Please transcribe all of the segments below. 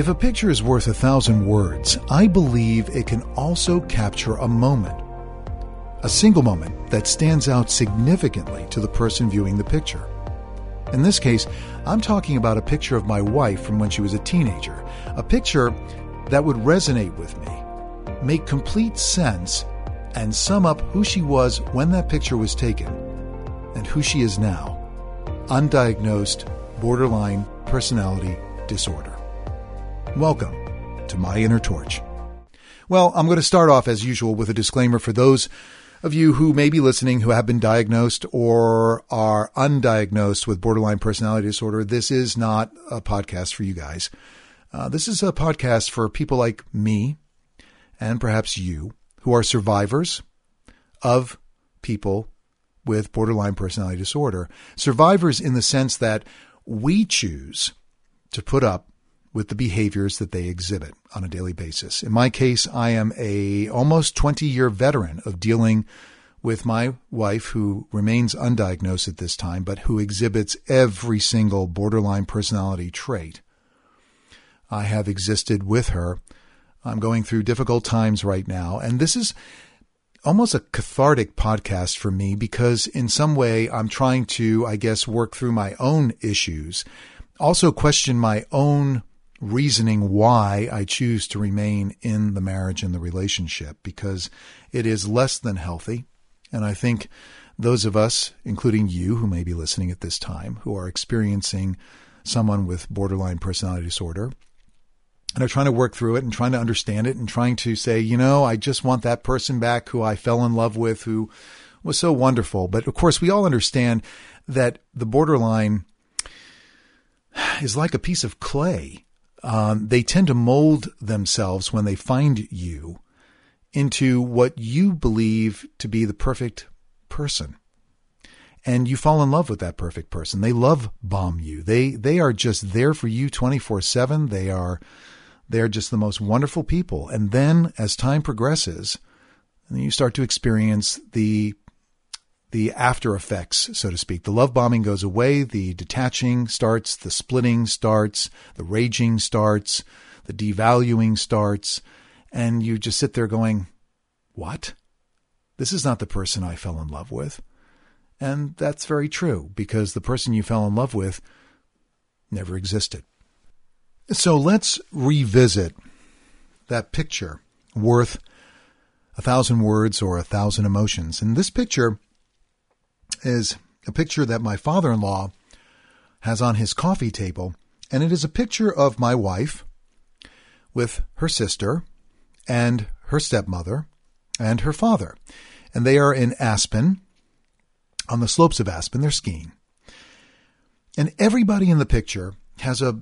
If a picture is worth a thousand words, I believe it can also capture a moment. A single moment that stands out significantly to the person viewing the picture. In this case, I'm talking about a picture of my wife from when she was a teenager. A picture that would resonate with me, make complete sense, and sum up who she was when that picture was taken and who she is now. Undiagnosed borderline personality disorder. Welcome to My Inner Torch. Well, I'm going to start off as usual with a disclaimer for those of you who may be listening who have been diagnosed or are undiagnosed with borderline personality disorder. This is not a podcast for you guys. Uh, this is a podcast for people like me and perhaps you who are survivors of people with borderline personality disorder. Survivors in the sense that we choose to put up with the behaviors that they exhibit on a daily basis. In my case, I am a almost 20 year veteran of dealing with my wife who remains undiagnosed at this time, but who exhibits every single borderline personality trait. I have existed with her. I'm going through difficult times right now. And this is almost a cathartic podcast for me because in some way I'm trying to, I guess, work through my own issues, also question my own reasoning why I choose to remain in the marriage and the relationship because it is less than healthy. And I think those of us, including you who may be listening at this time, who are experiencing someone with borderline personality disorder, and are trying to work through it and trying to understand it and trying to say, you know, I just want that person back who I fell in love with, who was so wonderful. But of course, we all understand that the borderline is like a piece of clay um, they tend to mold themselves when they find you into what you believe to be the perfect person. And you fall in love with that perfect person. They love bomb you. They they are just there for you 24/7. They are they are just the most wonderful people. And then as time progresses, you start to experience the the after effects, so to speak. The love bombing goes away, the detaching starts, the splitting starts, the raging starts, the devaluing starts, and you just sit there going, What? This is not the person I fell in love with. And that's very true because the person you fell in love with never existed. So let's revisit that picture worth a thousand words or a thousand emotions. And this picture is a picture that my father in law has on his coffee table, and it is a picture of my wife with her sister and her stepmother and her father. And they are in Aspen, on the slopes of Aspen. They're skiing. And everybody in the picture has a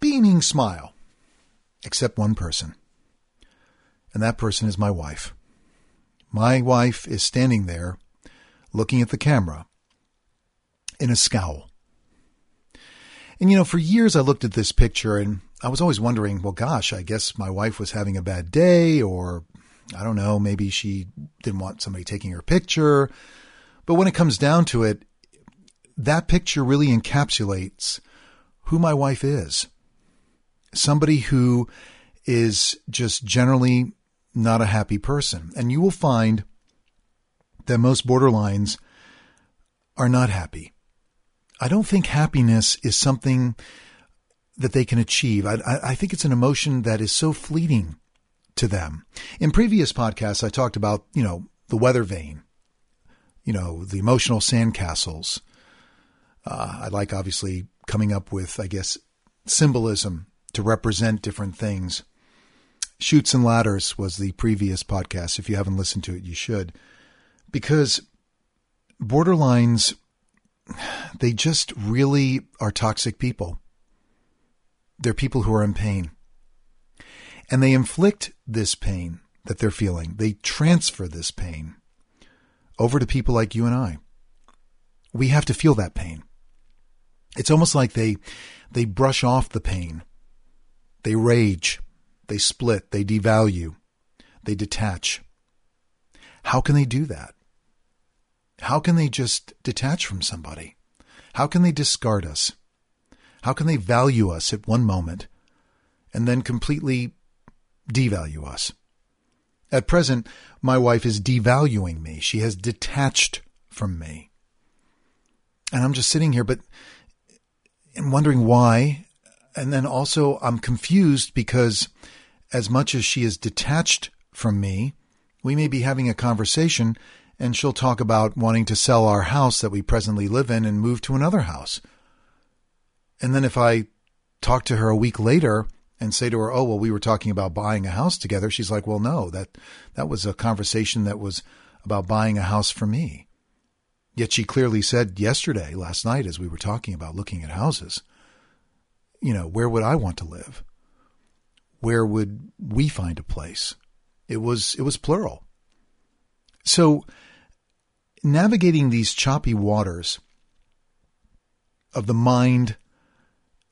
beaming smile, except one person. And that person is my wife. My wife is standing there looking at the camera in a scowl. And you know, for years I looked at this picture and I was always wondering, well, gosh, I guess my wife was having a bad day, or I don't know, maybe she didn't want somebody taking her picture. But when it comes down to it, that picture really encapsulates who my wife is. Somebody who is just generally not a happy person. And you will find that most borderlines are not happy. I don't think happiness is something that they can achieve. I, I, think it's an emotion that is so fleeting to them. In previous podcasts, I talked about, you know, the weather vane, you know, the emotional sandcastles. Uh, I like obviously coming up with, I guess, symbolism to represent different things. Chutes and Ladders was the previous podcast. If you haven't listened to it, you should because borderlines, they just really are toxic people. They're people who are in pain. And they inflict this pain that they're feeling, they transfer this pain over to people like you and I. We have to feel that pain. It's almost like they they brush off the pain. They rage, they split, they devalue, they detach. How can they do that? How can they just detach from somebody? How can they discard us? How can they value us at one moment and then completely devalue us. At present, my wife is devaluing me. She has detached from me. And I'm just sitting here, but and wondering why. And then also, I'm confused because as much as she is detached from me, we may be having a conversation and she'll talk about wanting to sell our house that we presently live in and move to another house. And then if I talk to her a week later and say to her, "Oh, well, we were talking about buying a house together," she's like, "Well, no, that that was a conversation that was about buying a house for me." Yet she clearly said yesterday, last night, as we were talking about looking at houses, you know, where would I want to live? Where would we find a place? It was it was plural. So navigating these choppy waters of the mind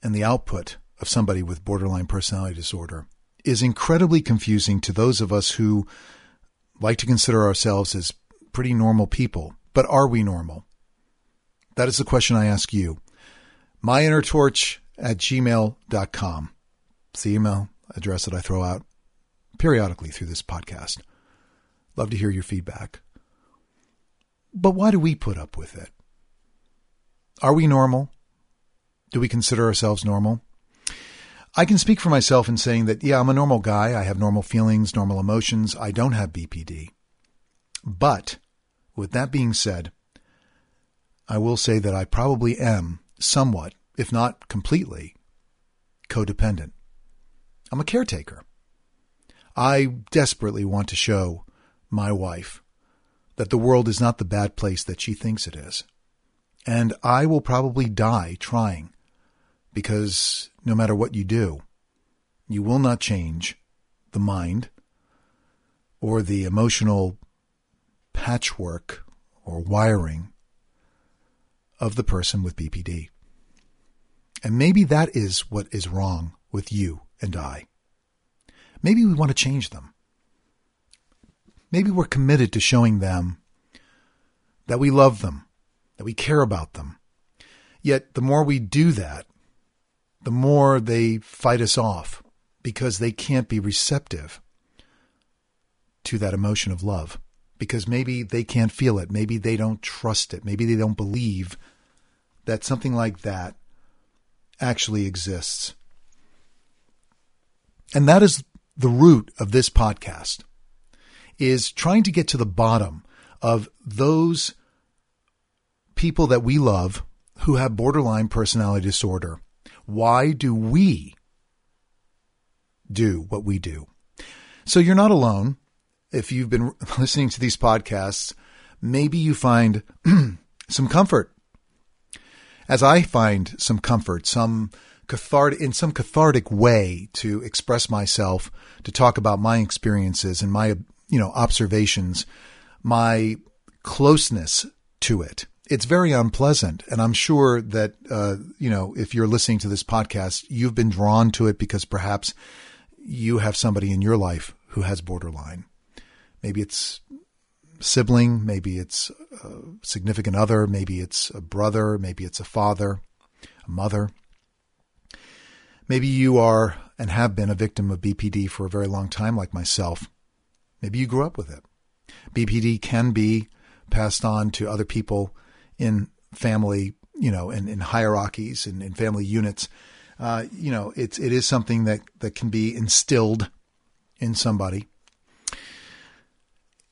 and the output of somebody with borderline personality disorder is incredibly confusing to those of us who like to consider ourselves as pretty normal people. But are we normal? That is the question I ask you. MyInnerTorch at gmail.com. It's the email address that I throw out periodically through this podcast. Love to hear your feedback. But why do we put up with it? Are we normal? Do we consider ourselves normal? I can speak for myself in saying that, yeah, I'm a normal guy. I have normal feelings, normal emotions. I don't have BPD. But with that being said, I will say that I probably am somewhat, if not completely, codependent. I'm a caretaker. I desperately want to show my wife that the world is not the bad place that she thinks it is. And I will probably die trying because no matter what you do, you will not change the mind or the emotional patchwork or wiring of the person with BPD. And maybe that is what is wrong with you and I. Maybe we want to change them. Maybe we're committed to showing them that we love them, that we care about them. Yet the more we do that, the more they fight us off because they can't be receptive to that emotion of love because maybe they can't feel it. Maybe they don't trust it. Maybe they don't believe that something like that actually exists. And that is the root of this podcast is trying to get to the bottom of those people that we love who have borderline personality disorder why do we do what we do? So you're not alone. If you've been listening to these podcasts, maybe you find some comfort. As I find some comfort, some cathartic, in some cathartic way to express myself, to talk about my experiences and my, you know, observations, my closeness to it it's very unpleasant. And I'm sure that, uh, you know, if you're listening to this podcast, you've been drawn to it because perhaps you have somebody in your life who has borderline. Maybe it's sibling, maybe it's a significant other, maybe it's a brother, maybe it's a father, a mother. Maybe you are and have been a victim of BPD for a very long time, like myself. Maybe you grew up with it. BPD can be passed on to other people in family, you know, in, in hierarchies and in family units. Uh, you know, it's it is something that that can be instilled in somebody,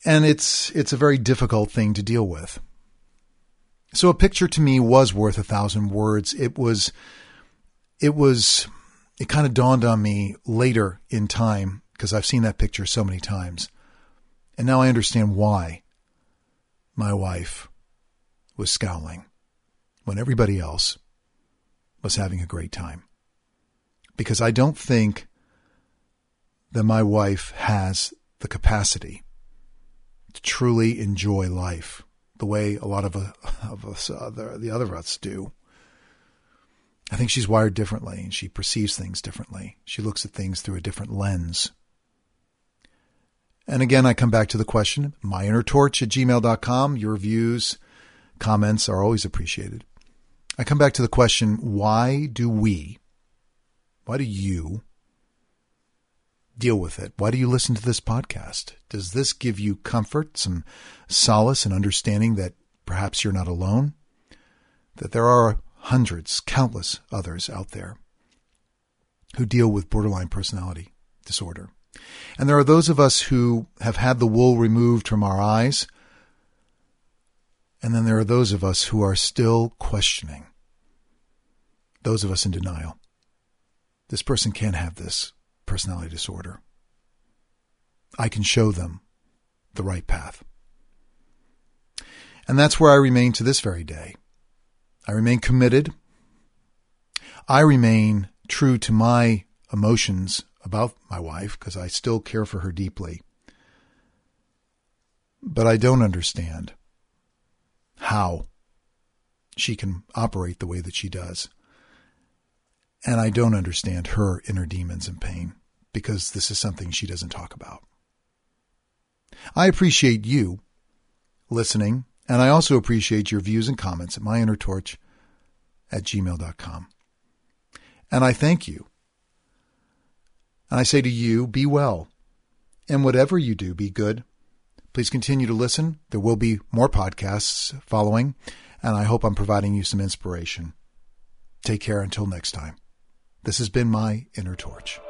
and it's it's a very difficult thing to deal with. So a picture to me was worth a thousand words. It was, it was, it kind of dawned on me later in time because I've seen that picture so many times, and now I understand why my wife was scowling when everybody else was having a great time. Because I don't think that my wife has the capacity to truly enjoy life the way a lot of, uh, of us, other, the other of us do. I think she's wired differently and she perceives things differently. She looks at things through a different lens. And again, I come back to the question, myinnertorch at gmail.com, your views, Comments are always appreciated. I come back to the question why do we, why do you deal with it? Why do you listen to this podcast? Does this give you comfort, some solace and understanding that perhaps you're not alone? That there are hundreds, countless others out there who deal with borderline personality disorder. And there are those of us who have had the wool removed from our eyes. And then there are those of us who are still questioning. Those of us in denial. This person can't have this personality disorder. I can show them the right path. And that's where I remain to this very day. I remain committed. I remain true to my emotions about my wife because I still care for her deeply. But I don't understand how she can operate the way that she does. And I don't understand her inner demons and pain because this is something she doesn't talk about. I appreciate you listening, and I also appreciate your views and comments at myinnertorch at gmail.com. And I thank you I say to you, be well. And whatever you do, be good. Please continue to listen. There will be more podcasts following, and I hope I'm providing you some inspiration. Take care until next time. This has been my inner torch.